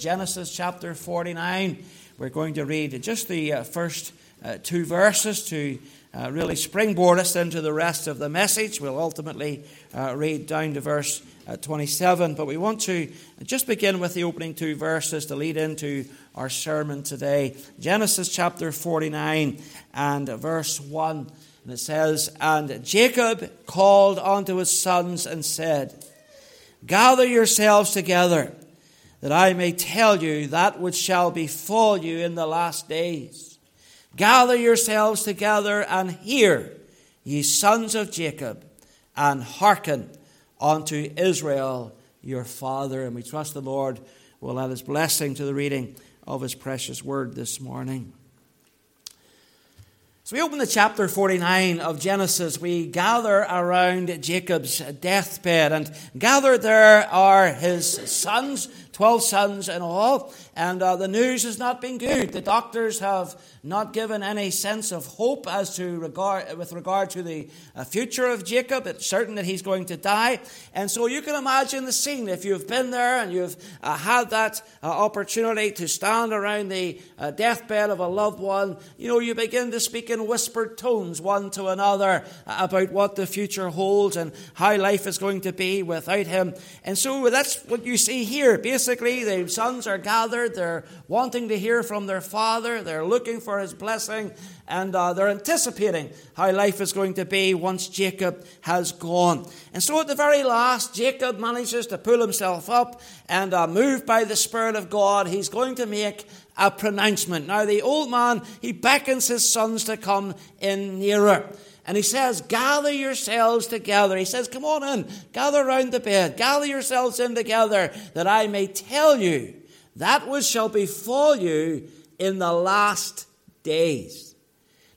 Genesis chapter 49. We're going to read just the uh, first uh, two verses to uh, really springboard us into the rest of the message. We'll ultimately read down to verse uh, 27, but we want to just begin with the opening two verses to lead into our sermon today. Genesis chapter 49 and verse 1. And it says, And Jacob called unto his sons and said, Gather yourselves together that I may tell you that which shall befall you in the last days. Gather yourselves together and hear, ye sons of Jacob, and hearken unto Israel your father. And we trust the Lord will add his blessing to the reading of his precious word this morning. So we open the chapter 49 of Genesis. We gather around Jacob's deathbed, and gathered there are his sons, 12 sons in all. And uh, the news has not been good. The doctors have not given any sense of hope as to regard, with regard to the uh, future of Jacob. It's certain that he's going to die. And so you can imagine the scene if you've been there and you've uh, had that uh, opportunity to stand around the uh, deathbed of a loved one. You know, you begin to speak in whispered tones one to another uh, about what the future holds and how life is going to be without him. And so that's what you see here. Basically, the sons are gathered they're wanting to hear from their father. They're looking for his blessing. And uh, they're anticipating how life is going to be once Jacob has gone. And so at the very last, Jacob manages to pull himself up and, uh, moved by the Spirit of God, he's going to make a pronouncement. Now, the old man, he beckons his sons to come in nearer. And he says, Gather yourselves together. He says, Come on in, gather round the bed, gather yourselves in together, that I may tell you that which shall befall you in the last days.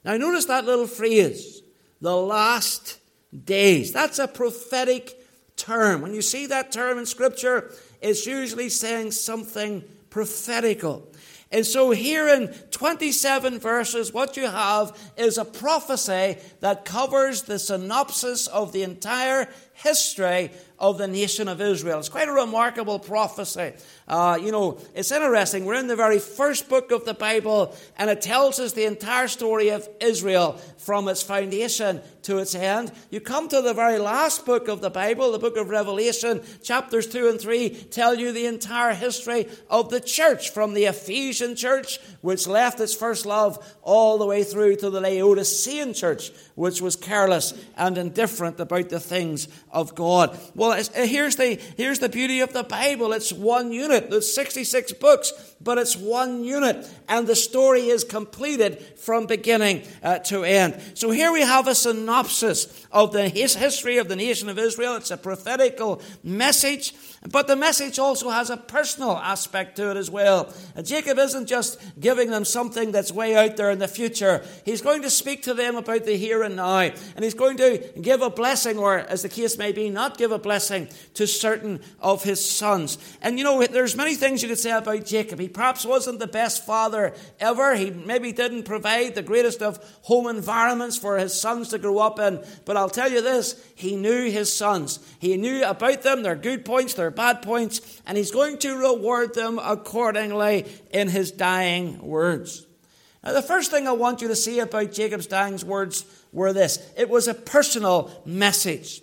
Now, notice that little phrase, the last days. That's a prophetic term. When you see that term in Scripture, it's usually saying something prophetical. And so, here in 27 verses, what you have is a prophecy that covers the synopsis of the entire history of the nation of Israel. It's quite a remarkable prophecy. Uh, you know, it's interesting. We're in the very first book of the Bible, and it tells us the entire story of Israel from its foundation to its end. You come to the very last book of the Bible, the book of Revelation, chapters 2 and 3 tell you the entire history of the church, from the Ephesian church, which left its first love, all the way through to the Laodicean church, which was careless and indifferent about the things of God. Well, uh, here's the, here's the beauty of the Bible it's one unit. There's 66 books, but it's one unit, and the story is completed from beginning uh, to end. So here we have a synopsis of the his history of the nation of Israel. It's a prophetical message, but the message also has a personal aspect to it as well. Jacob isn't just giving them something that's way out there in the future. He's going to speak to them about the here and now, and he's going to give a blessing, or as the case may be, not give a blessing to certain of his sons. And you know, there's many things you could say about Jacob. He perhaps wasn't the best father ever. He maybe didn't provide the greatest of home environments for his sons to grow up in. But I'll tell you this he knew his sons. He knew about them, their good points, their bad points, and he's going to reward them accordingly in his dying words. Now, the first thing I want you to see about Jacob's dying words were this it was a personal message.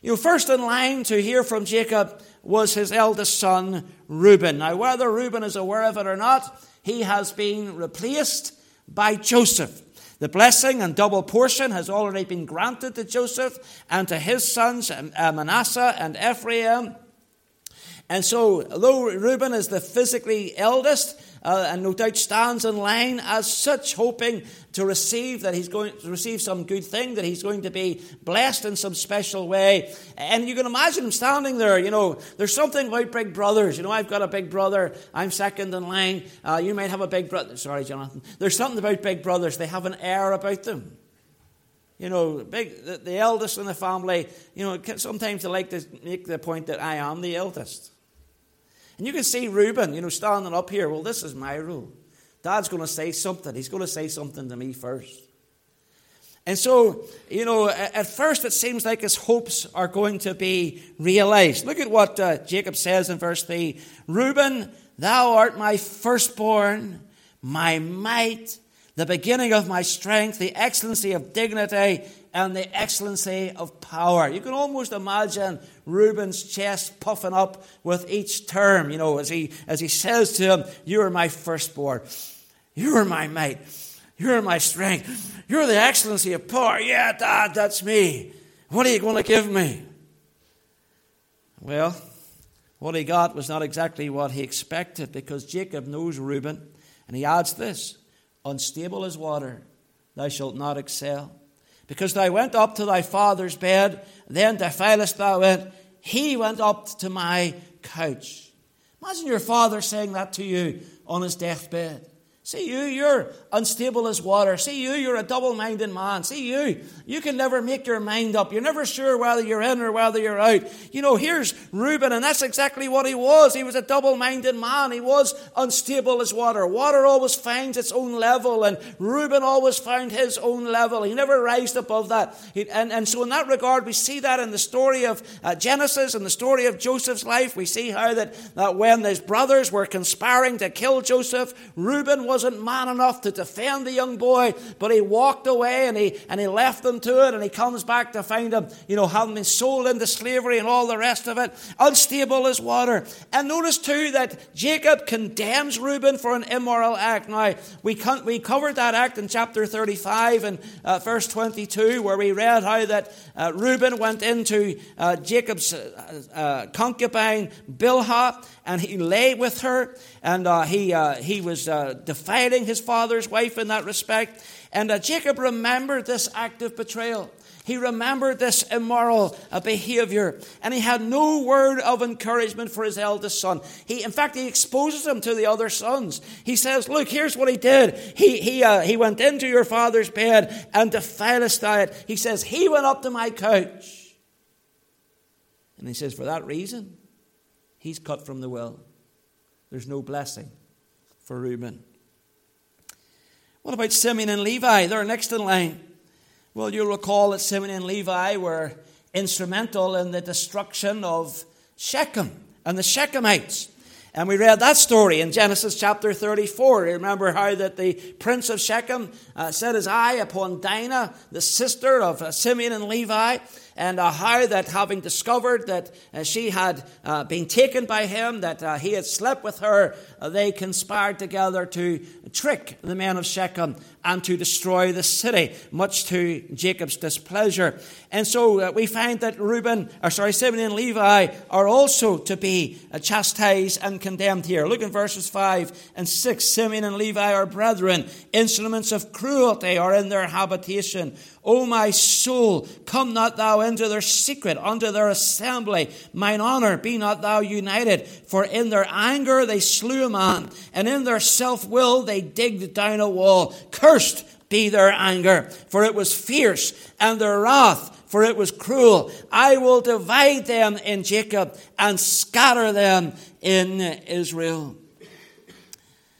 You know, first in line to hear from Jacob was his eldest son, Reuben. Now, whether Reuben is aware of it or not, he has been replaced by Joseph. The blessing and double portion has already been granted to Joseph and to his sons, uh, Manasseh and Ephraim. And so, though Reuben is the physically eldest, uh, and no doubt stands in line as such, hoping to receive that he's going to receive some good thing, that he's going to be blessed in some special way. And you can imagine him standing there. You know, there's something about big brothers. You know, I've got a big brother. I'm second in line. Uh, you might have a big brother. Sorry, Jonathan. There's something about big brothers. They have an air about them. You know, big, the, the eldest in the family, you know, sometimes they like to make the point that I am the eldest. And you can see Reuben, you know, standing up here. Well, this is my rule. Dad's going to say something. He's going to say something to me first. And so, you know, at first it seems like his hopes are going to be realized. Look at what uh, Jacob says in verse 3 Reuben, Thou art my firstborn, my might, the beginning of my strength, the excellency of dignity, and the excellency of power. You can almost imagine Reuben's chest puffing up with each term, you know, as he, as he says to him, You are my firstborn. You are my might. You're my strength. You're the excellency of power. Yeah, Dad, that's me. What are you going to give me? Well, what he got was not exactly what he expected because Jacob knows Reuben and he adds this unstable as water, thou shalt not excel. Because thou went up to thy father's bed, then defilest thou it. He went up to my couch. Imagine your father saying that to you on his deathbed. See you, you're unstable as water. See you, you're a double minded man. See you, you can never make your mind up. You're never sure whether you're in or whether you're out. You know, here's Reuben, and that's exactly what he was. He was a double minded man. He was unstable as water. Water always finds its own level, and Reuben always found his own level. He never raised above that. And, and so, in that regard, we see that in the story of uh, Genesis and the story of Joseph's life. We see how that, that when his brothers were conspiring to kill Joseph, Reuben was wasn't man enough to defend the young boy, but he walked away and he, and he left them to it, and he comes back to find him, you know, having been sold into slavery and all the rest of it, unstable as water. And notice too that Jacob condemns Reuben for an immoral act. Now, we, con- we covered that act in chapter 35 and uh, verse 22, where we read how that uh, Reuben went into uh, Jacob's uh, uh, concubine Bilhah and he lay with her, and uh, he, he was uh, defiling his father's wife in that respect. And uh, Jacob remembered this act of betrayal. He remembered this immoral uh, behavior, and he had no word of encouragement for his eldest son. He, in fact, he exposes him to the other sons. He says, "Look, here's what he did. He he uh, he went into your father's bed and defiled it." He says, "He went up to my couch," and he says, "For that reason, He's cut from the will. There's no blessing for Reuben. What about Simeon and Levi? They're next in line. Well, you'll recall that Simeon and Levi were instrumental in the destruction of Shechem and the Shechemites. And we read that story in Genesis chapter 34. You remember how that the prince of Shechem uh, set his eye upon Dinah, the sister of uh, Simeon and Levi, and uh, how that having discovered that uh, she had uh, been taken by him, that uh, he had slept with her, uh, they conspired together to trick the men of Shechem and to destroy the city, much to Jacob's displeasure. And so uh, we find that Reuben, or sorry, Simeon and Levi are also to be chastised and condemned here. Look in verses 5 and 6. Simeon and Levi are brethren, instruments of cruelty are in their habitation. O my soul, come not thou into their secret, unto their assembly. Mine honor be not thou united. For in their anger they slew a man, and in their self will they digged down a wall. Cursed be their anger, for it was fierce, and their wrath, for it was cruel. I will divide them in Jacob and scatter them in Israel.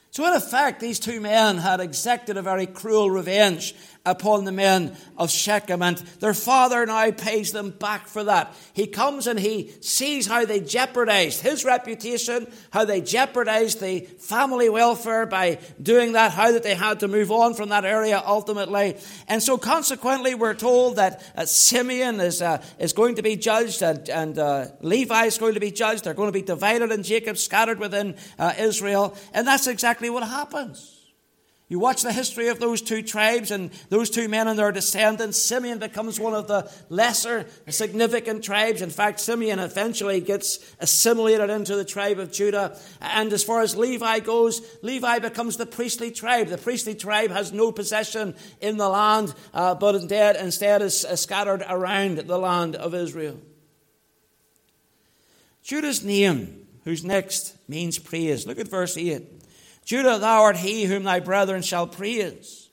So, in effect, these two men had exacted a very cruel revenge upon the men of Shechem. And their father now pays them back for that. He comes and he sees how they jeopardized his reputation, how they jeopardized the family welfare by doing that, how that they had to move on from that area ultimately. And so consequently, we're told that uh, Simeon is, uh, is going to be judged and, and uh, Levi is going to be judged. They're going to be divided and Jacob, scattered within uh, Israel. And that's exactly what happens. You watch the history of those two tribes and those two men and their descendants. Simeon becomes one of the lesser significant tribes. In fact, Simeon eventually gets assimilated into the tribe of Judah. And as far as Levi goes, Levi becomes the priestly tribe. The priestly tribe has no possession in the land, uh, but instead, instead is scattered around the land of Israel. Judah's name, whose next means praise. Look at verse 8. Judah, thou art he whom thy brethren shall praise.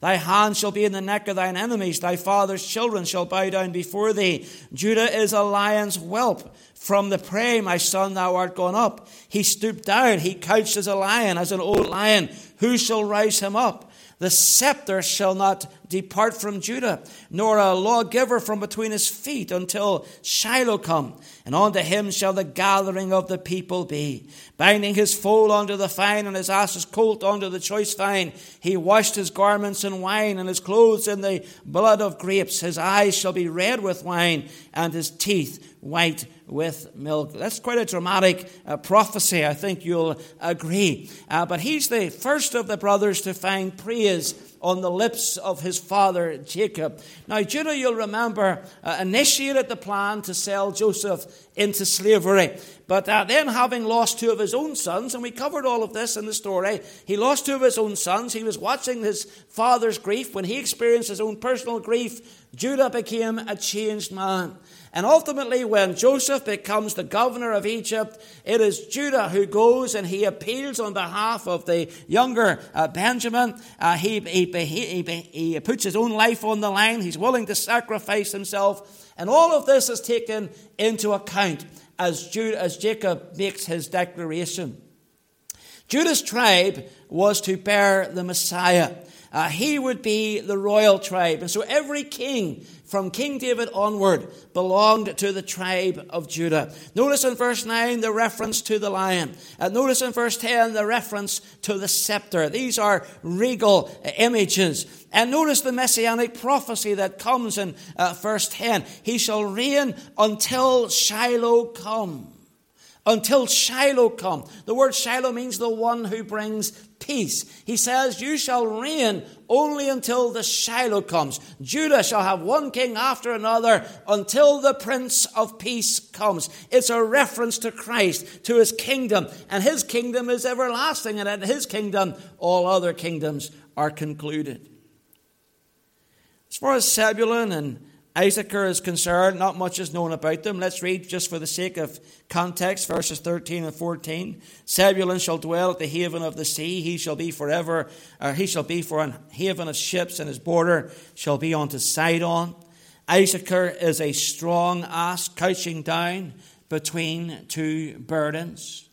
Thy hand shall be in the neck of thine enemies. Thy father's children shall bow down before thee. Judah is a lion's whelp. From the prey, my son, thou art gone up. He stooped down. He couched as a lion, as an old lion. Who shall rouse him up? The scepter shall not depart from Judah, nor a lawgiver from between his feet until Shiloh come. And unto him shall the gathering of the people be. Binding his foal unto the fine, and his ass's colt unto the choice vine. He washed his garments in wine, and his clothes in the blood of grapes. His eyes shall be red with wine, and his teeth white with milk. That's quite a dramatic uh, prophecy, I think you'll agree. Uh, but he's the first of the brothers to find praise on the lips of his father Jacob. Now, Judah, you'll remember, uh, initiated the plan to sell Joseph into slavery. But uh, then, having lost two of his own sons, and we covered all of this in the story, he lost two of his own sons. He was watching his father's grief. When he experienced his own personal grief, Judah became a changed man. And ultimately, when Joseph becomes the governor of Egypt, it is Judah who goes and he appeals on behalf of the younger uh, Benjamin. Uh, he, he, he, he puts his own life on the line, he's willing to sacrifice himself. And all of this is taken into account as, Judah, as Jacob makes his declaration. Judah's tribe was to bear the Messiah. Uh, he would be the royal tribe. And so every king from King David onward belonged to the tribe of Judah. Notice in verse 9 the reference to the lion. Uh, notice in verse 10 the reference to the scepter. These are regal images. And notice the messianic prophecy that comes in uh, verse 10. He shall reign until Shiloh come until Shiloh come. The word Shiloh means the one who brings peace. He says, You shall reign only until the Shiloh comes. Judah shall have one king after another until the Prince of Peace comes. It's a reference to Christ, to his kingdom, and his kingdom is everlasting, and at his kingdom, all other kingdoms are concluded. As far as Zebulun and Issachar is concerned, not much is known about them. Let's read just for the sake of context verses 13 and 14. Zebulun shall dwell at the haven of the sea. He shall be forever, or he shall be for an haven of ships, and his border shall be unto Sidon. Issachar is a strong ass couching down between two burdens.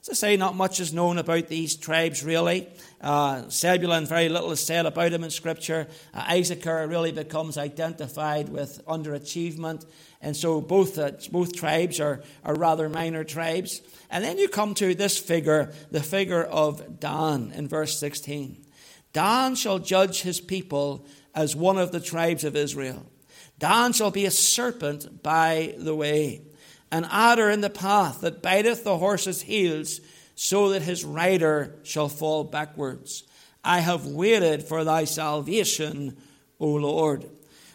As I say, not much is known about these tribes really. Uh, Zebulun, very little is said about him in Scripture. Uh, Issachar really becomes identified with underachievement. And so both, uh, both tribes are, are rather minor tribes. And then you come to this figure, the figure of Dan in verse 16. Dan shall judge his people as one of the tribes of Israel. Dan shall be a serpent by the way an adder in the path that biteth the horse's heels, so that his rider shall fall backwards. I have waited for thy salvation, O Lord.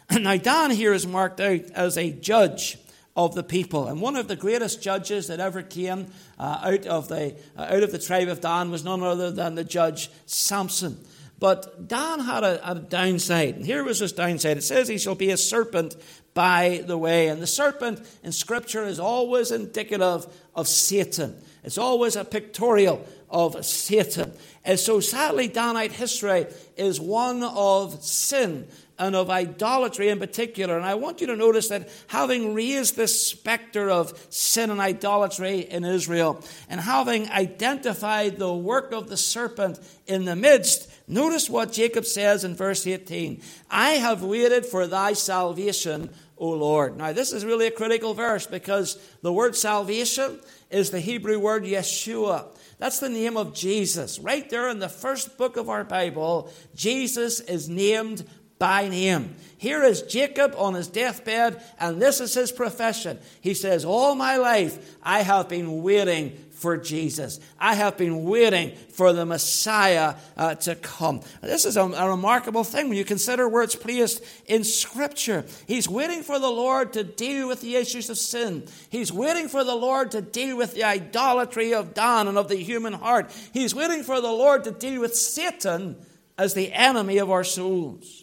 Now, Dan here is marked out as a judge of the people. And one of the greatest judges that ever came uh, out, of the, uh, out of the tribe of Dan was none other than the judge Samson. But Dan had a, a, downside. And here was his downside. It says he shall be a serpent by the way. And the serpent in Scripture is always indicative of Satan. It's always a pictorial of Satan. And so sadly, Danite history is one of sin and of idolatry in particular. And I want you to notice that having raised this specter of sin and idolatry in Israel, and having identified the work of the serpent in the midst, notice what Jacob says in verse 18 I have waited for thy salvation, O Lord. Now, this is really a critical verse because the word salvation is the Hebrew word Yeshua. That's the name of Jesus. Right there in the first book of our Bible, Jesus is named by name. Here is Jacob on his deathbed, and this is his profession. He says, All my life I have been waiting for Jesus. I have been waiting for the Messiah uh, to come. This is a, a, remarkable thing when you consider where it's placed in Scripture. He's waiting for the Lord to deal with the issues of sin. He's waiting for the Lord to deal with the idolatry of Dan and of the human heart. He's waiting for the Lord to deal with Satan as the enemy of our souls.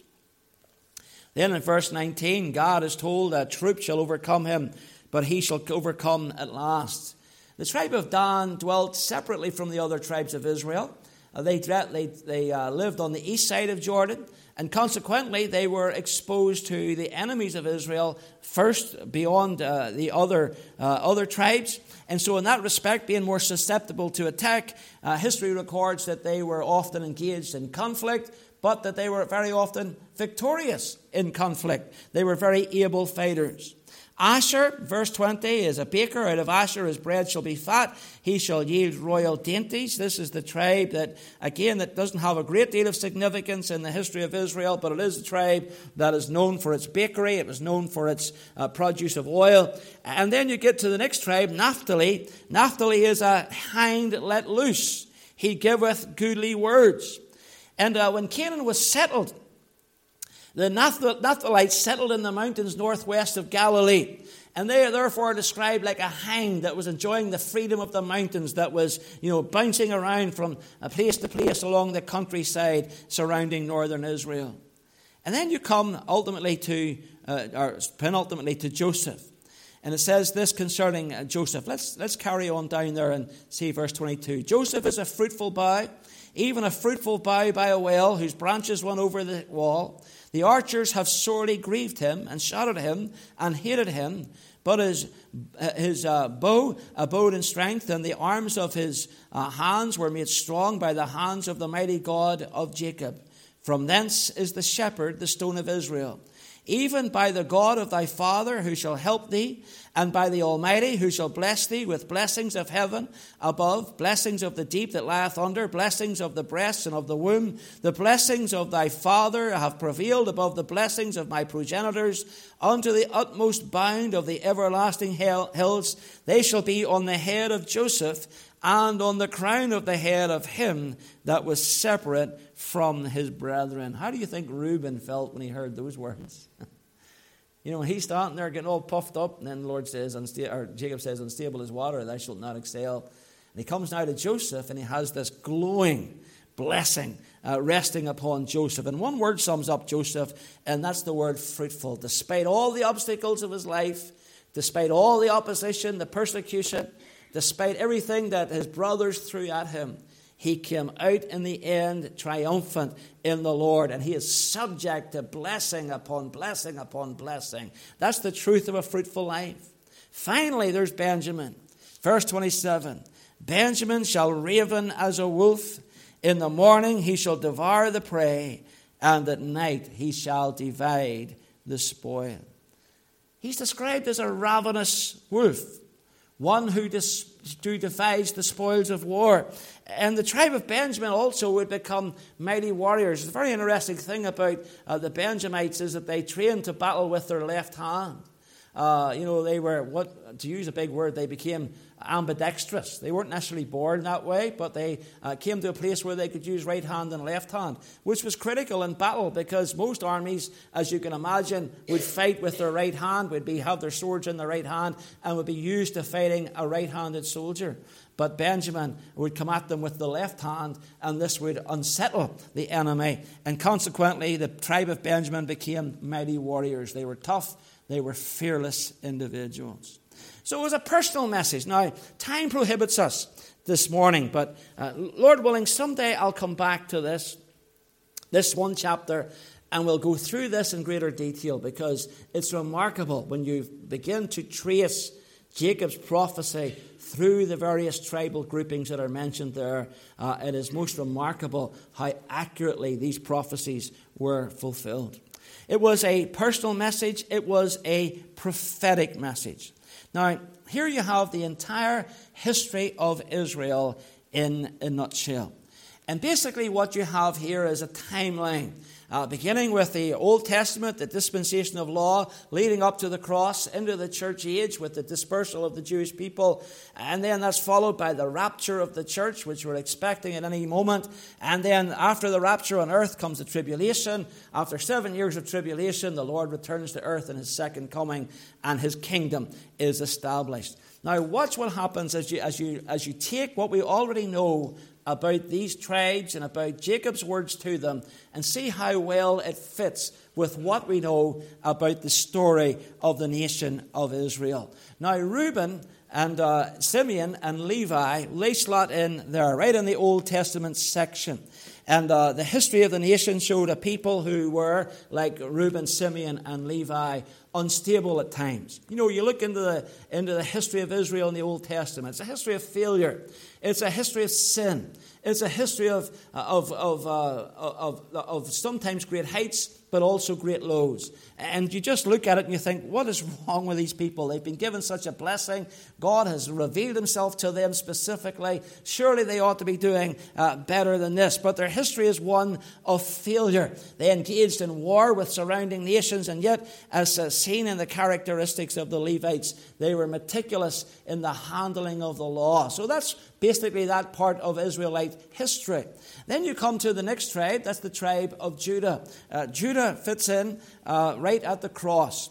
Then in verse 19, Gad is told that troop shall overcome him, but he shall overcome at last. The tribe of Dan dwelt separately from the other tribes of Israel. Uh, they, they, they uh, lived on the east side of Jordan, and consequently, they were exposed to the enemies of Israel first beyond uh, the other, uh, other tribes. And so, in that respect, being more susceptible to attack, uh, history records that they were often engaged in conflict, but that they were very often victorious in conflict. They were very able fighters. Asher, verse 20, is a baker. Out of Asher his bread shall be fat. He shall yield royal dainties. This is the tribe that, again, that doesn't have a great deal of significance in the history of Israel, but it is a tribe that is known for its bakery. It was known for its uh, produce of oil. And then you get to the next tribe, Naphtali. Naphtali is a hind let loose. He giveth goodly words. And uh, when Canaan was settled, the Naphtalites settled in the mountains northwest of Galilee. And they are therefore described like a hind that was enjoying the freedom of the mountains, that was, you know, bouncing around from place to place along the countryside surrounding northern Israel. And then you come ultimately to, uh, or penultimately to Joseph. And it says this concerning uh, Joseph. Let's, let's carry on down there and see verse 22. Joseph is a fruitful bough, even a fruitful bough by a well, whose branches run over the wall. The archers have sorely grieved him and at him and hated him, but his, his uh, bow abode in strength, and the arms of his uh, hands were made strong by the hands of the mighty God of Jacob. From thence is the shepherd, the stone of Israel even by the God of thy father who shall help thee, and by the Almighty who shall bless thee with blessings of heaven above, blessings of the deep that lieth under, blessings of the breast and of the womb. The blessings of thy father have prevailed above the blessings of my progenitors unto the utmost bound of the everlasting hills. They shall be on the head of Joseph and on the crown of the head of him that was separate from his brethren. How do you think Reuben felt when he heard those words? you know, he's standing there getting all puffed up, and then the Lord says, or Jacob says, Unstable as water, thou shalt not excel. And he comes now to Joseph, and he has this glowing blessing uh, resting upon Joseph. And one word sums up Joseph, and that's the word fruitful. Despite all the obstacles of his life, despite all the opposition, the persecution, despite everything that his brothers threw at him, he came out in the end triumphant in the Lord, and he is subject to blessing upon blessing upon blessing. That's the truth of a fruitful life. Finally, there's Benjamin. Verse 27 Benjamin shall raven as a wolf. In the morning he shall devour the prey, and at night he shall divide the spoil. He's described as a ravenous wolf one who, dis- who divides the spoils of war. And the tribe of Benjamin also would become mighty warriors. The very interesting thing about uh, the Benjamites is that they trained to battle with their left hand. Uh, you know, they were, what to use a big word, they became ambidextrous. They weren't necessarily born that way, but they uh, came to a place where they could use right hand and left hand, which was critical in battle because most armies, as you can imagine, would fight with their right hand, would be have their swords in their right hand, and would be used to fighting a right-handed soldier. But Benjamin would come at them with the left hand, and this would unsettle the enemy. And consequently, the tribe of Benjamin became mighty warriors. They were tough, they were fearless individuals. So it was a personal message. Now, time prohibits us this morning, but uh, Lord willing, someday I'll come back to this, this one chapter, and we'll go through this in greater detail because it's remarkable when you begin to trace Jacob's prophecy through the various tribal groupings that are mentioned there. Uh, it is most remarkable how accurately these prophecies were fulfilled. It was a personal message, it was a prophetic message. Now, here you have the entire history of Israel in a nutshell. And basically, what you have here is a timeline uh, beginning with the Old Testament, the dispensation of law, leading up to the cross, into the church age with the dispersal of the Jewish people. And then that's followed by the rapture of the church, which we're expecting at any moment. And then after the rapture on earth comes the tribulation. After seven years of tribulation, the Lord returns to earth in his second coming, and his kingdom is established. Now, watch what happens as you, as you, as you take what we already know about these tribes and about Jacob's words to them and see how well it fits with what we know about the story of the nation of Israel. Now, Reuben and uh, Simeon and Levi, they slot in there, right in the Old Testament section. And uh, the history of the nation showed a people who were, like Reuben, Simeon, and Levi, unstable at times. You know, you look into the, into the history of Israel in the Old Testament, it's a history of failure, it's a history of sin, it's a history of, of, of, uh, of, of sometimes great heights but also great lows. And you just look at it and you think, what is wrong with these people? They've been given such a blessing. God has revealed himself to them specifically. Surely they ought to be doing uh, better than this. But their history is one of failure. They engaged in war with surrounding nations, and yet, as uh, seen in the characteristics of the Levites, they were meticulous in the handling of the law. So that's basically that part of Israelite history. Then you come to the next tribe, that's the tribe of Judah. Uh, Judah fits in uh, right at the cross.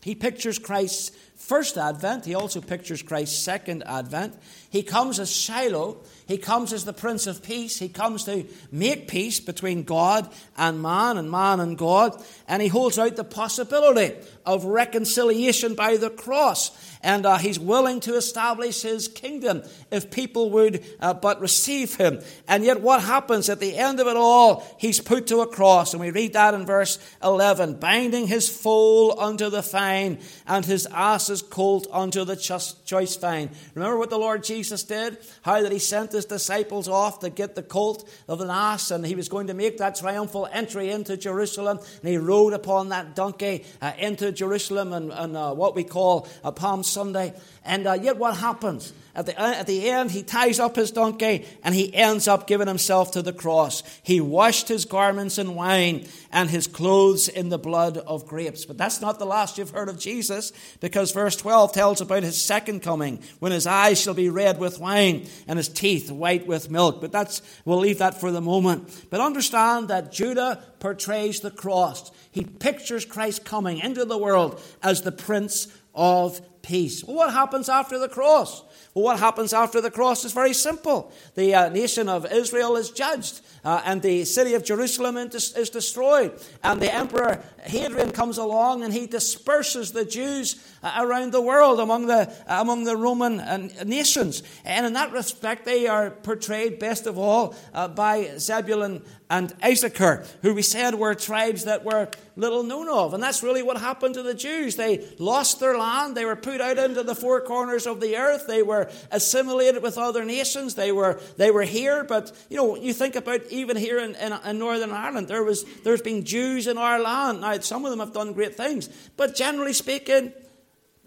He pictures Christ's first advent. He also pictures Christ's second advent. He comes as Shiloh. He comes as the Prince of Peace. He comes to make peace between God and man and man and God. And he holds out the possibility of reconciliation by the cross. And uh, he's willing to establish his kingdom if people would uh, but receive him. And yet, what happens at the end of it all? He's put to a cross. And we read that in verse 11 binding his foal unto the fine, and his ass's colt unto the choice vine. Remember what the Lord Jesus did? How that he sent his disciples off to get the colt of an ass, and he was going to make that triumphal entry into Jerusalem. And he rode upon that donkey uh, into Jerusalem and, and uh, what we call a Palm Sunday. And uh, yet, what happens? At the, at the end, he ties up his donkey and he ends up giving himself to the cross. He washed his garments in wine and his clothes in the blood of grapes. But that's not the last you've heard of Jesus because verse 12 tells about his second coming when his eyes shall be red with wine and his teeth white with milk. But that's, we'll leave that for the moment. But understand that Judah portrays the cross. He pictures Christ coming into the world as the Prince of Peace. Well, what happens after the cross? Well, what happens after the cross is very simple. The uh, nation of Israel is judged, uh, and the city of Jerusalem is destroyed. And the emperor Hadrian comes along and he disperses the Jews uh, around the world among the, among the Roman uh, nations. And in that respect, they are portrayed best of all uh, by Zebulun and Issachar, who we said were tribes that were little known of. And that's really what happened to the Jews. They lost their land, they were put out into the four corners of the earth, they were assimilated with other nations, they were, they were here. But, you know, you think about even here in, in, in Northern Ireland, there was, there's been Jews in our land. Now, some of them have done great things, but generally speaking,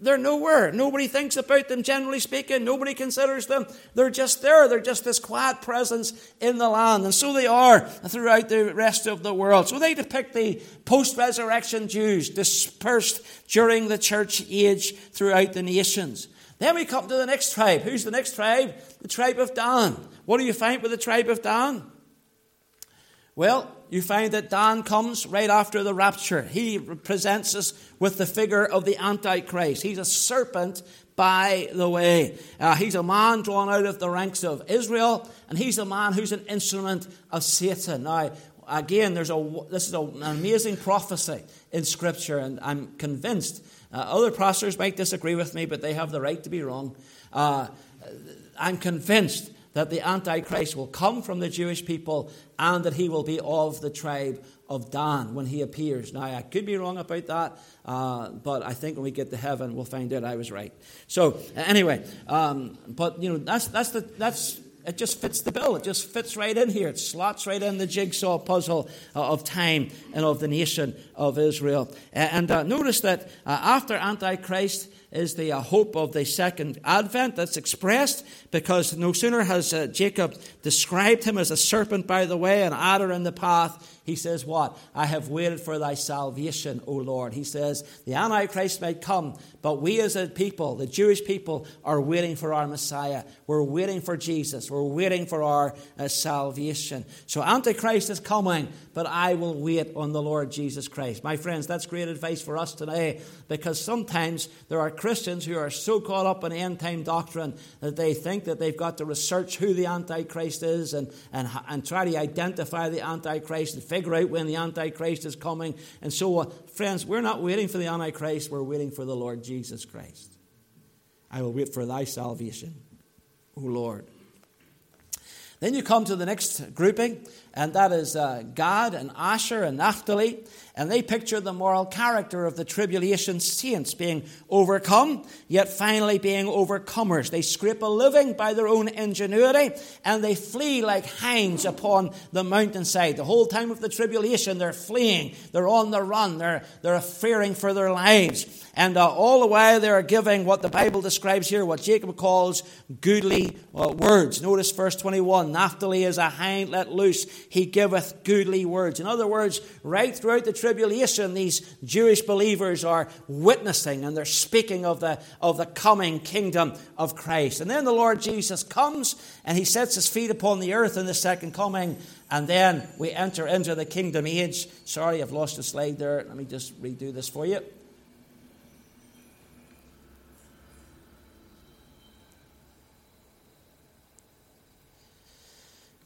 they're nowhere. Nobody thinks about them, generally speaking. Nobody considers them. They're just there. They're just this quiet presence in the land. And so they are throughout the rest of the world. So they depict the post resurrection Jews dispersed during the church age throughout the nations. Then we come to the next tribe. Who's the next tribe? The tribe of Dan. What do you find with the tribe of Dan? Well, you find that Dan comes right after the rapture. He presents us with the figure of the Antichrist. He's a serpent by the way. Uh, he's a man drawn out of the ranks of Israel, and he's a man who's an instrument of Satan. Now, again, there's a, this is a, an amazing prophecy in Scripture, and I'm convinced. Uh, other pastors might disagree with me, but they have the right to be wrong. Uh, I'm convinced that the Antichrist will come from the Jewish people and that he will be of the tribe of Dan when he appears. Now, I could be wrong about that, uh, but I think when we get to heaven, we'll find out I was right. So, anyway, um, but you know, that's, that's, the, that's it just fits the bill. It just fits right in here. It slots right in the jigsaw puzzle uh, of time and of the nation of Israel. And uh, notice that uh, after Antichrist, is the uh, hope of the second advent that's expressed because no sooner has uh, Jacob described him as a serpent by the way, an adder in the path, he says, What? I have waited for thy salvation, O Lord. He says, The Antichrist might come, but we as a people, the Jewish people, are waiting for our Messiah. We're waiting for Jesus. We're waiting for our uh, salvation. So Antichrist is coming, but I will wait on the Lord Jesus Christ. My friends, that's great advice for us today because sometimes there are Christians who are so caught up in end time doctrine that they think that they've got to research who the Antichrist is and, and, and try to identify the Antichrist and figure out when the Antichrist is coming and so on. Friends, we're not waiting for the Antichrist, we're waiting for the Lord Jesus Christ. I will wait for thy salvation, O Lord. Then you come to the next grouping, and that is uh, Gad and Asher and Naphtali. And they picture the moral character of the tribulation saints being overcome, yet finally being overcomers. They scrape a living by their own ingenuity, and they flee like hinds upon the mountainside. The whole time of the tribulation, they're fleeing, they're on the run, they're, they're fearing for their lives. And uh, all the while they are giving what the Bible describes here, what Jacob calls goodly uh, words. Notice verse 21 Naphtali is a hind let loose, he giveth goodly words. In other words, right throughout the tribulation, these Jewish believers are witnessing and they're speaking of the, of the coming kingdom of Christ. And then the Lord Jesus comes and he sets his feet upon the earth in the second coming. And then we enter into the kingdom age. Sorry, I've lost a slide there. Let me just redo this for you.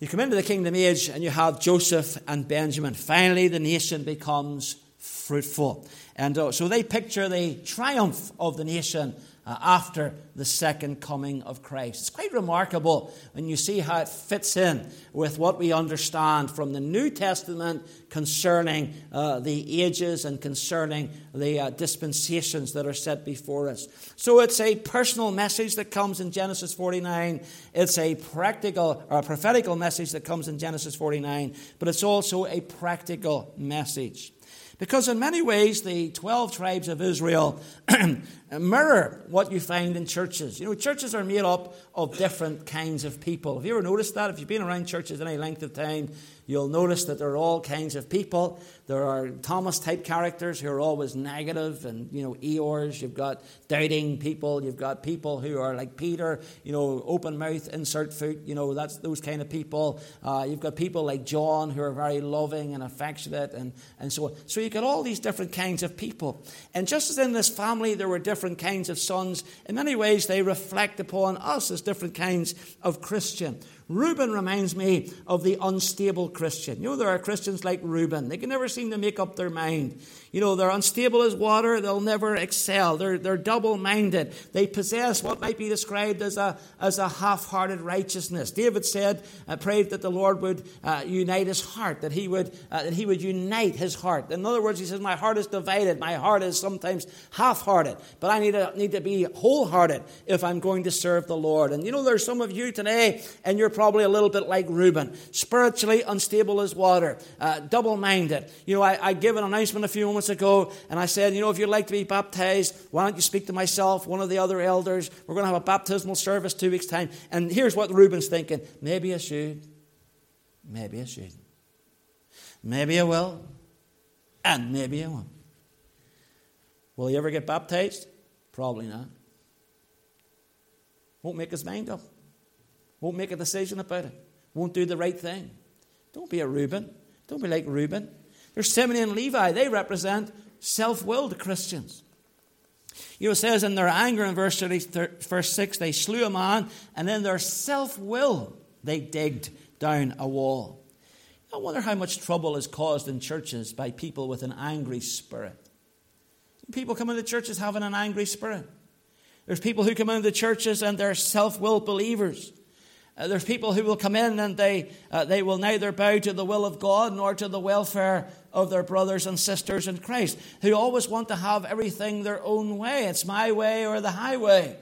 You come into the kingdom age and you have Joseph and Benjamin. Finally, the nation becomes fruitful. And uh, so they picture the triumph of the nation after the second coming of Christ. It's quite remarkable when you see how it fits in with what we understand from the New Testament concerning uh, the ages and concerning the uh, dispensations that are set before us. So it's a personal message that comes in Genesis 49. It's a practical or a prophetical message that comes in Genesis 49, but it's also a practical message. Because in many ways, the 12 tribes of Israel mirror what you find in churches. You know, churches are made up of different kinds of people. Have you ever noticed that? If you've been around churches any length of time, you'll notice that there are all kinds of people. There are Thomas type characters who are always negative and, you know, Eeyores. You've got doubting people. You've got people who are like Peter, you know, open mouth, insert foot. You know, that's those kind of people. Uh, you've got people like John who are very loving and affectionate and, and so on. So you've got all these different kinds of people. And just as in this family there were different kinds of sons, in many ways they reflect upon us as different kinds of Christian. Reuben reminds me of the unstable Christian. You know, there are Christians like Reuben. They can never seem to make up their mind. You know, they're unstable as water. They'll never excel. They're, they're double minded. They possess what might be described as a, as a half hearted righteousness. David said, uh, prayed that the Lord would uh, unite his heart, that he, would, uh, that he would unite his heart. In other words, he says, My heart is divided. My heart is sometimes half hearted, but I need to, need to be wholehearted if I'm going to serve the Lord. And you know, there's some of you today, and you're probably a little bit like Reuben, spiritually unstable as water, uh, double minded. You know, I, I give an announcement a few moments ago, and I said, you know, if you'd like to be baptized, why don't you speak to myself, one of the other elders? We're going to have a baptismal service two weeks' time. And here's what Reuben's thinking maybe I should. Maybe I should. Maybe I will. And maybe I won't. Will he ever get baptized? Probably not. Won't make his mind up. Won't make a decision about it. Won't do the right thing. Don't be a Reuben. Don't be like Reuben. There's Simeon and Levi. They represent self willed Christians. You know, it says in their anger in verse, 30, verse 6, they slew a man, and in their self will, they digged down a wall. I wonder how much trouble is caused in churches by people with an angry spirit. People come into churches having an angry spirit. There's people who come into churches and they're self willed believers. Uh, there's people who will come in and they, uh, they will neither bow to the will of God nor to the welfare of their brothers and sisters in Christ, who always want to have everything their own way. It's my way or the highway.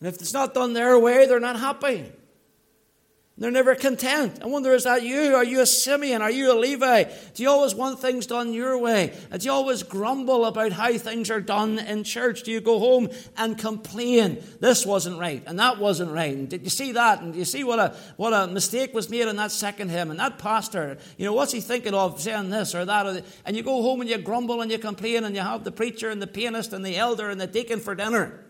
And if it's not done their way, they're not happy. They're never content. I wonder, is that you? Are you a Simeon? Are you a Levi? Do you always want things done your way? Do you always grumble about how things are done in church? Do you go home and complain, this wasn't right and that wasn't right? And did you see that? And do you see what a, what a mistake was made in that second hymn? And that pastor, you know, what's he thinking of saying this or that? Or the, and you go home and you grumble and you complain and you have the preacher and the pianist and the elder and the deacon for dinner.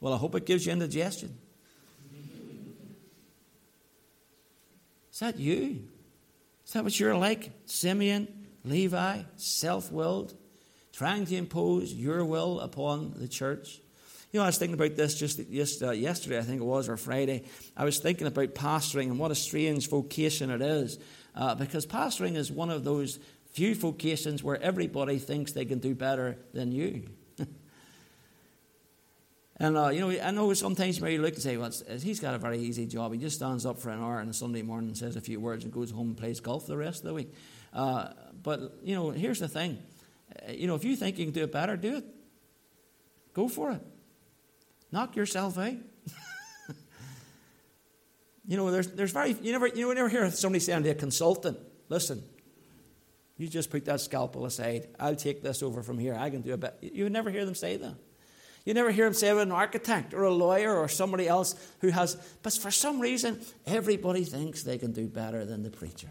Well, I hope it gives you indigestion. Is that you? Is that what you're like? Simeon, Levi, self willed, trying to impose your will upon the church? You know, I was thinking about this just, just uh, yesterday, I think it was, or Friday. I was thinking about pastoring and what a strange vocation it is. Uh, because pastoring is one of those few vocations where everybody thinks they can do better than you. And, uh, you know, I know sometimes you look and say, well, he's got a very easy job. He just stands up for an hour on a Sunday morning and says a few words and goes home and plays golf the rest of the week. Uh, but, you know, here's the thing. Uh, you know, if you think you can do it better, do it. Go for it. Knock yourself out. you know, there's, there's very, you never, you never hear somebody saying to a consultant, listen, you just put that scalpel aside. I'll take this over from here. I can do a bit. You would never hear them say that. You never hear him say an architect or a lawyer or somebody else who has, but for some reason, everybody thinks they can do better than the preacher.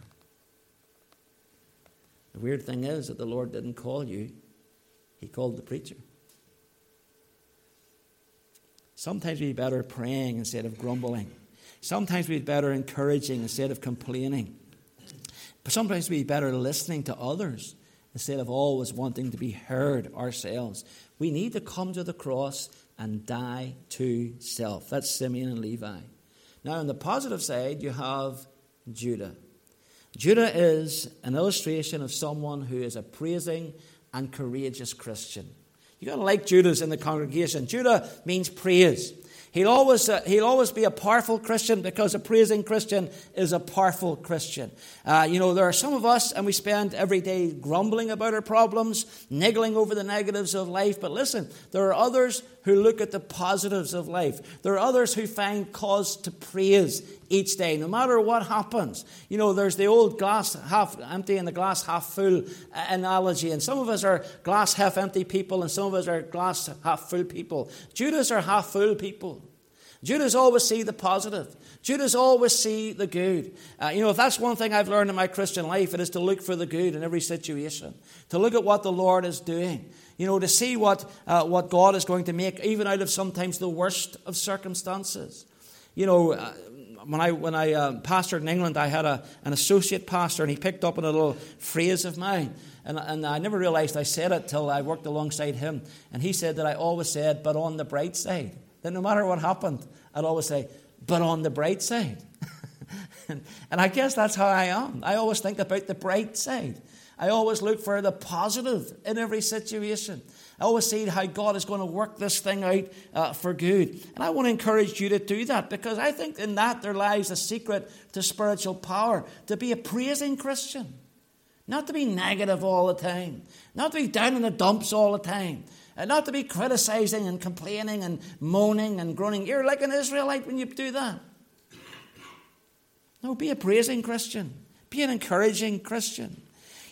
The weird thing is that the Lord didn't call you, He called the preacher. Sometimes we'd be better praying instead of grumbling. Sometimes we'd be better encouraging instead of complaining. But sometimes we'd be better listening to others instead of always wanting to be heard ourselves. We need to come to the cross and die to self. That's Simeon and Levi. Now, on the positive side, you have Judah. Judah is an illustration of someone who is a praising and courageous Christian. You've got to like Judah's in the congregation. Judah means praise. He'll always, uh, he'll always be a powerful Christian because a praising Christian is a powerful Christian. Uh, you know, there are some of us, and we spend every day grumbling about our problems, niggling over the negatives of life. But listen, there are others who look at the positives of life. There are others who find cause to praise each day, no matter what happens. You know, there's the old glass half empty and the glass half full analogy. And some of us are glass half empty people, and some of us are glass half full people. Judahs are half full people. Judahs always see the positive. Judahs always see the good. Uh, you know, if that's one thing I've learned in my Christian life, it is to look for the good in every situation, to look at what the Lord is doing. You know, to see what, uh, what God is going to make, even out of sometimes the worst of circumstances. You know, uh, when I, when I uh, pastored in England, I had a, an associate pastor, and he picked up on a little phrase of mine. And, and I never realized I said it till I worked alongside him. And he said that I always said, but on the bright side. That no matter what happened, I'd always say, but on the bright side. and, and I guess that's how I am. I always think about the bright side. I always look for the positive in every situation. I always see how God is going to work this thing out uh, for good. And I want to encourage you to do that because I think in that there lies the secret to spiritual power to be a praising Christian, not to be negative all the time, not to be down in the dumps all the time. And not to be criticizing and complaining and moaning and groaning. You're like an Israelite when you do that. No, be a praising Christian. Be an encouraging Christian.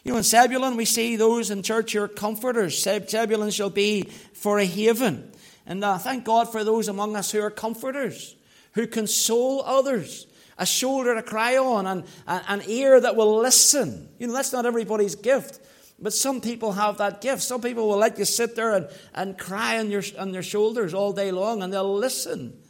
You know, in Zebulun, we see those in church who are comforters. Zebulun shall be for a haven. And uh, thank God for those among us who are comforters, who console others, a shoulder to cry on, and an ear that will listen. You know, that's not everybody's gift. But some people have that gift. Some people will let you sit there and, and cry on, your, on their shoulders all day long and they'll listen.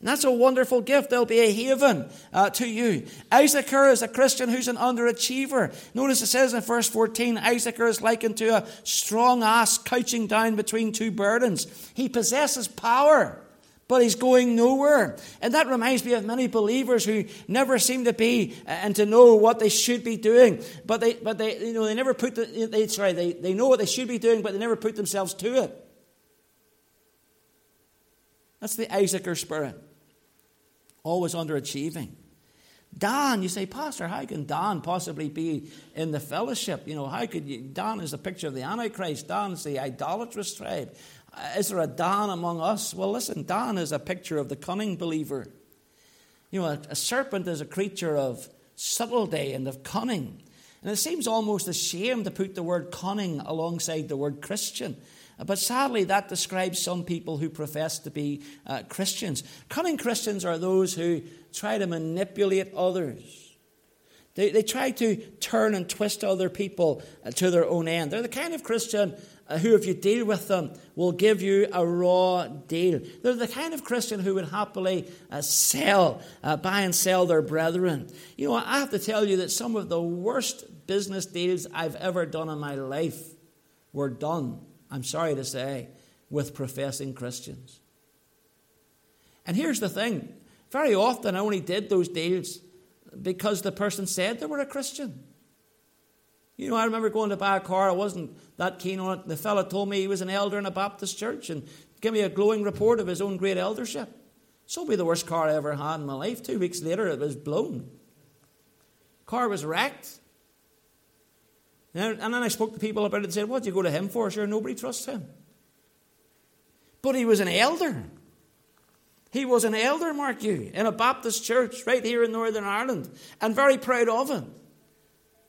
And that's a wonderful gift. There'll be a haven uh, to you. Issachar is a Christian who's an underachiever. Notice it says in verse 14 Issachar is likened to a strong ass couching down between two burdens. He possesses power, but he's going nowhere. And that reminds me of many believers who never seem to be uh, and to know what they should be doing. But they, but they, you know, they never put the, they, sorry, they, they know what they should be doing, but they never put themselves to it. That's the Issachar spirit always underachieving. Dan, you say, Pastor, how can Dan possibly be in the fellowship? You know, how could you? Dan is a picture of the Antichrist. Dan is the idolatrous tribe. Is there a Dan among us? Well, listen, Dan is a picture of the cunning believer. You know, a, a serpent is a creature of subtlety and of cunning. And it seems almost a shame to put the word cunning alongside the word Christian. But sadly, that describes some people who profess to be uh, Christians. Cunning Christians are those who try to manipulate others. They, they try to turn and twist other people uh, to their own end. They're the kind of Christian uh, who, if you deal with them, will give you a raw deal. They're the kind of Christian who would happily uh, sell, uh, buy and sell their brethren. You know, I have to tell you that some of the worst business deals I've ever done in my life were done I'm sorry to say, with professing Christians. And here's the thing very often I only did those deals because the person said they were a Christian. You know, I remember going to buy a car, I wasn't that keen on it. The fellow told me he was an elder in a Baptist church and give me a glowing report of his own great eldership. So be the worst car I ever had in my life. Two weeks later, it was blown. Car was wrecked. And then I spoke to people about it and said, What do you go to him for? Sure, nobody trusts him. But he was an elder. He was an elder, mark you, in a Baptist church right here in Northern Ireland, and very proud of him.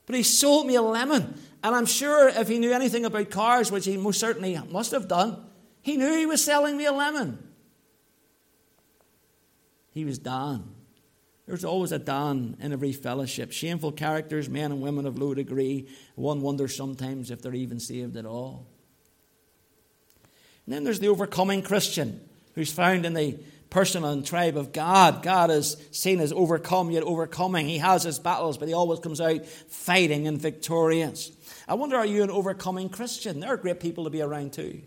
But he sold me a lemon, and I'm sure if he knew anything about cars, which he most certainly must have done, he knew he was selling me a lemon. He was Dan. There's always a Dan in every fellowship. Shameful characters, men and women of low degree. One wonders sometimes if they're even saved at all. And then there's the overcoming Christian who's found in the person and tribe of Gad. Gad is seen as overcome yet overcoming. He has his battles, but he always comes out fighting and victorious. I wonder, are you an overcoming Christian? There are great people to be around too.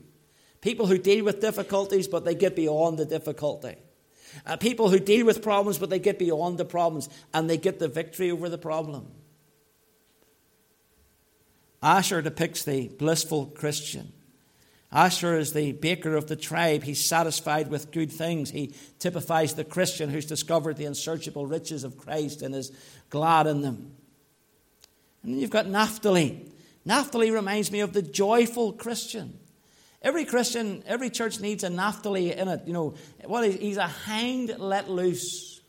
People who deal with difficulties, but they get beyond the difficulty. Uh, people who deal with problems, but they get beyond the problems and they get the victory over the problem. Asher depicts the blissful Christian. Asher is the baker of the tribe. He's satisfied with good things. He typifies the Christian who's discovered the unsearchable riches of Christ and is glad in them. And then you've got Naphtali. Naphtali reminds me of the joyful Christian. Every Christian, every church needs a Naphtali in it. You know, well, he's a hind let loose.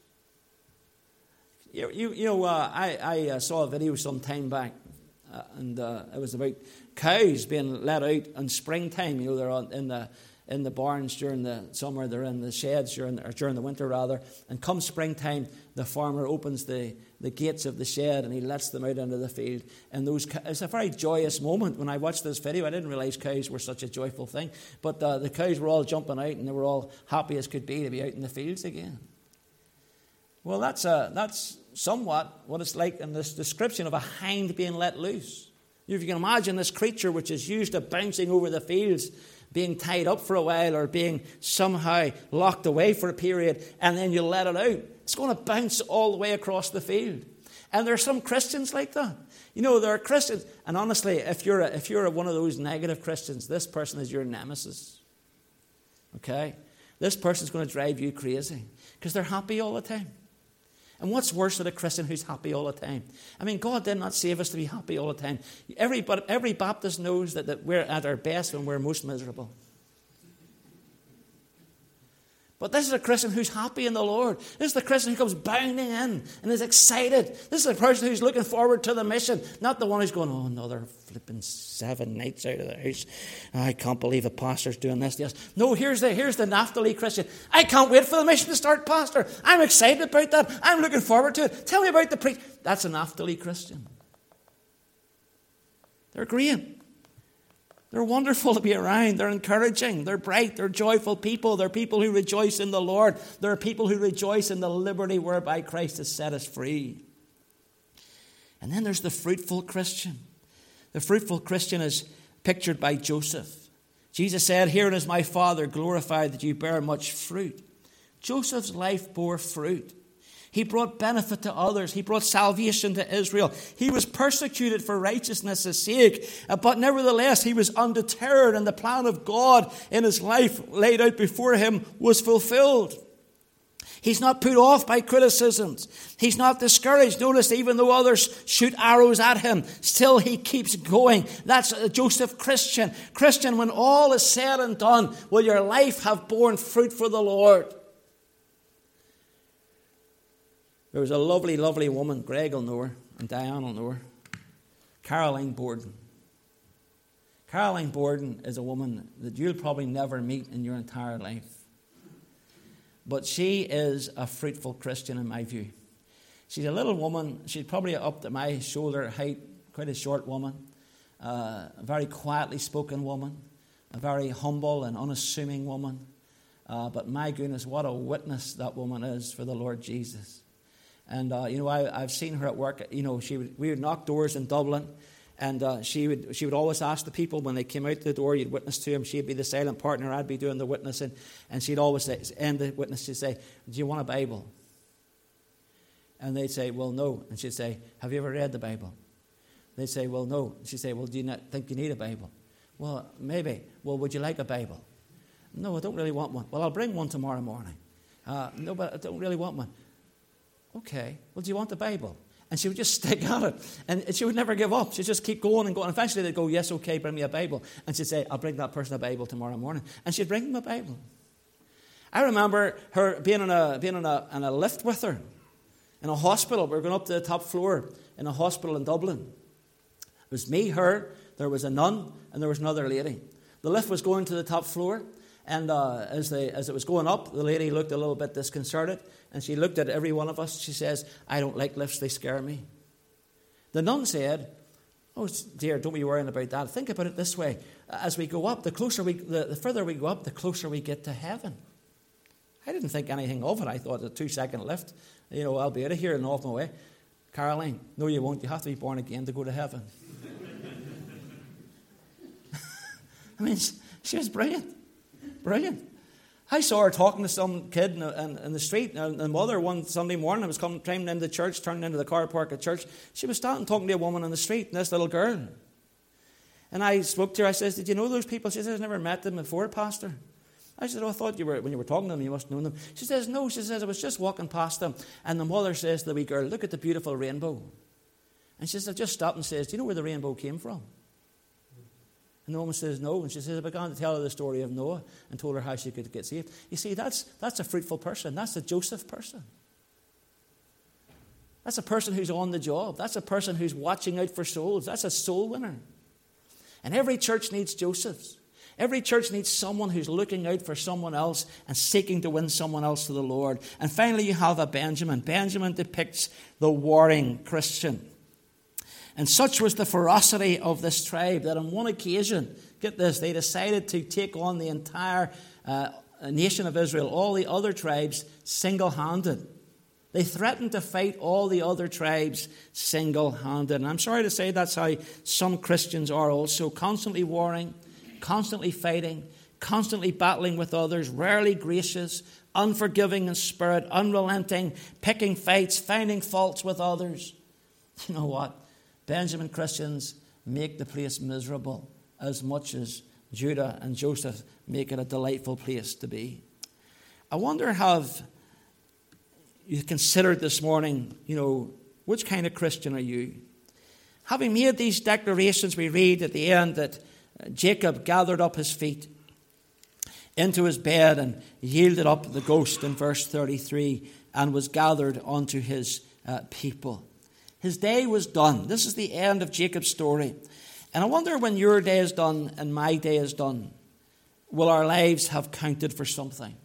You, you, you know, uh, I, I uh, saw a video some time back, uh, and uh, it was about cows being let out in springtime. You know, they're on, in the in the barns during the summer, they're in the sheds during or during the winter rather. And come springtime, the farmer opens the, the gates of the shed and he lets them out into the field. And those it's a very joyous moment. When I watched this video, I didn't realize cows were such a joyful thing. But uh, the cows were all jumping out and they were all happy as could be to be out in the fields again. Well, that's, a, that's somewhat what it's like in this description of a hind being let loose. If you can imagine this creature which is used to bouncing over the fields, being tied up for a while or being somehow locked away for a period, and then you let it out, it's going to bounce all the way across the field. And there are some Christians like that. You know, there are Christians, and honestly, if you're, a, if you're one of those negative Christians, this person is your nemesis. Okay? This person's going to drive you crazy because they're happy all the time. And what's worse than a Christian who's happy all the time? I mean, God did not save us to be happy all the time. Every, every Baptist knows that, that we're at our best when we're most miserable. But this is a Christian who's happy in the Lord. This is the Christian who comes bounding in and is excited. This is a person who's looking forward to the mission, not the one who's going, oh, another flipping seven nights out of the house. I can't believe a pastor's doing this. Yes. No, here's the, here's the Naphtali Christian. I can't wait for the mission to start, Pastor. I'm excited about that. I'm looking forward to it. Tell me about the preach. That's a Naphtali Christian. They're great. They're wonderful to be around. They're encouraging. They're bright. They're joyful people. They're people who rejoice in the Lord. They're people who rejoice in the liberty whereby Christ has set us free. And then there's the fruitful Christian. The fruitful Christian is pictured by Joseph. Jesus said, Herein is my Father glorified that you bear much fruit. Joseph's life bore fruit. He brought benefit to others. He brought salvation to Israel. He was persecuted for righteousness' sake, uh, but nevertheless, he was undeterred, and the plan of God in his life laid out before him was fulfilled. He's not put off by criticisms. He's not discouraged. Notice, even though others shoot arrows at him, still he keeps going. That's Joseph Christian. Christian, when all is said and done, will your life have borne fruit for the Lord? There was a lovely, lovely woman, Greg will know her, and Diane will know her, Caroline Borden. Caroline Borden is a woman that you'll probably never meet in your entire life. But she is a fruitful Christian in my view. She's a little woman, she's probably up to my shoulder height, quite a short woman, uh, a very quietly spoken woman, a very humble and unassuming woman. Uh, but my goodness, what a witness that woman is for the Lord Jesus. And, uh, you know, I, have seen her at work. You know, she would, we would knock doors in Dublin, and uh, she, would, she would always ask the people when they came out the door, you'd witness to them. She'd be the silent partner, I'd be doing the witnessing. And she'd always say, end the witness, she'd say, Do you want a Bible? And they'd say, Well, no. And she'd say, Have you ever read the Bible? They'd say, Well, no. She'd say, Well, do you not think you need a Bible? Well, maybe. Well, would you like a Bible? No, I don't really want one. Well, I'll bring one tomorrow morning. Uh, no, but I don't really want one. Okay. Well, do you want the Bible? And she would just stick at it. And she would never give up. She'd just keep going and going. Eventually they'd go, Yes, okay, bring me a Bible. And she'd say, I'll bring that person a Bible tomorrow morning. And she'd bring them a Bible. I remember her being in a, being in a, in a lift with her in a hospital. We were going up to the top floor in a hospital in Dublin. It was me, her, there was a nun, and there was another lady. The lift was going to the top floor, and uh, as, they, as it was going up, the lady looked a little bit disconcerted, and she looked at every one of us. She says, I don't like lifts, they scare me. The nun said, Oh, dear, don't be worrying about that. Think about it this way. As we go up, the closer we, the, the further we go up, the closer we get to heaven. I didn't think anything of it. I thought a two second lift, you know, I'll be out of here and off my way. Caroline, no, you won't. You have to be born again to go to heaven. I mean, she was brilliant. Brilliant. I saw her talking to some kid in the, in, in the street. And the mother, one Sunday morning, I was coming, trained into the church, turning into the car park at church. She was standing talking to a woman in the street, and this little girl. And I spoke to her. I says, Did you know those people? She says, I've never met them before, Pastor. I said, oh, I thought you were, when you were talking to them, you must know them. She says, No. She says, I was just walking past them. And the mother says to the wee girl, Look at the beautiful rainbow. And she says, I just stopped and says, Do you know where the rainbow came from? And the woman says, No. And she says, I began to tell her the story of Noah and told her how she could get saved. You see, that's, that's a fruitful person. That's a Joseph person. That's a person who's on the job. That's a person who's watching out for souls. That's a soul winner. And every church needs Josephs. Every church needs someone who's looking out for someone else and seeking to win someone else to the Lord. And finally, you have a Benjamin. Benjamin depicts the warring Christian. And such was the ferocity of this tribe that on one occasion, get this, they decided to take on the entire uh, nation of Israel, all the other tribes, single handed. They threatened to fight all the other tribes single handed. And I'm sorry to say that's how some Christians are also, constantly warring, constantly fighting, constantly battling with others, rarely gracious, unforgiving in spirit, unrelenting, picking fights, finding faults with others. You know what? Benjamin Christians make the place miserable as much as Judah and Joseph make it a delightful place to be. I wonder have you considered this morning, you know, which kind of Christian are you? Having made these declarations, we read at the end that Jacob gathered up his feet into his bed and yielded up the ghost in verse 33 and was gathered unto his uh, people. His day was done. This is the end of Jacob's story. And I wonder when your day is done and my day is done, will our lives have counted for something?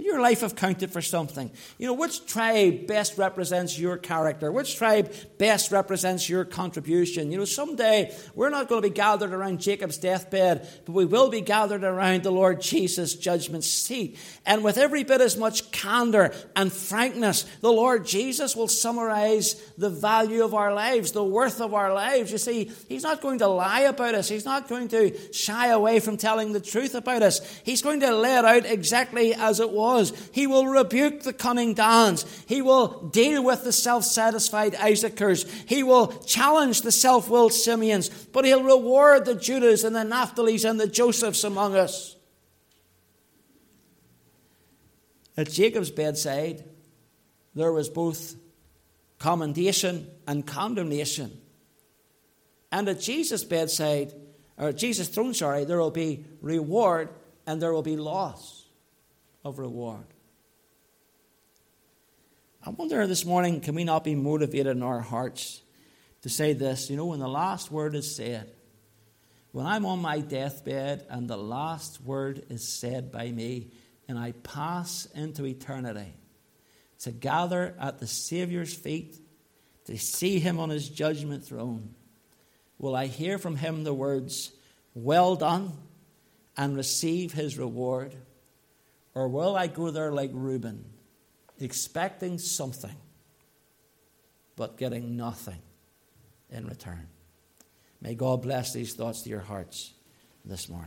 Your life have counted for something? You know, which tribe best represents your character? Which tribe best represents your contribution? You know, someday we're not going to be gathered around Jacob's deathbed, but we will be gathered around the Lord Jesus' judgment seat. And with every bit as much candor and frankness, the Lord Jesus will summarize the value of our lives, the worth of our lives. You see, He's not going to lie about us, He's not going to shy away from telling the truth about us. He's going to lay it out exactly as it was was. He will rebuke the cunning Dans. He will deal with the self satisfied Issachars. He will challenge the self willed Simeons. But he'll reward the Judahs and the Naphtalies and the Josephs among us. At Jacob's bedside, there was both commendation and condemnation. And at Jesus' bedside, or Jesus' throne, sorry, there will be reward and there will be loss of reward. I wonder this morning, can we not be motivated in our hearts to say this? You know, when the last word is said, when I'm on my deathbed and the last word is said by me, and I pass into eternity to gather at the Saviour's feet, to see him on his judgment throne, will I hear from him the words, Well done, and receive his reward? Or will I go there like Reuben, expecting something, but getting nothing in return? May God bless these thoughts to your hearts this morning.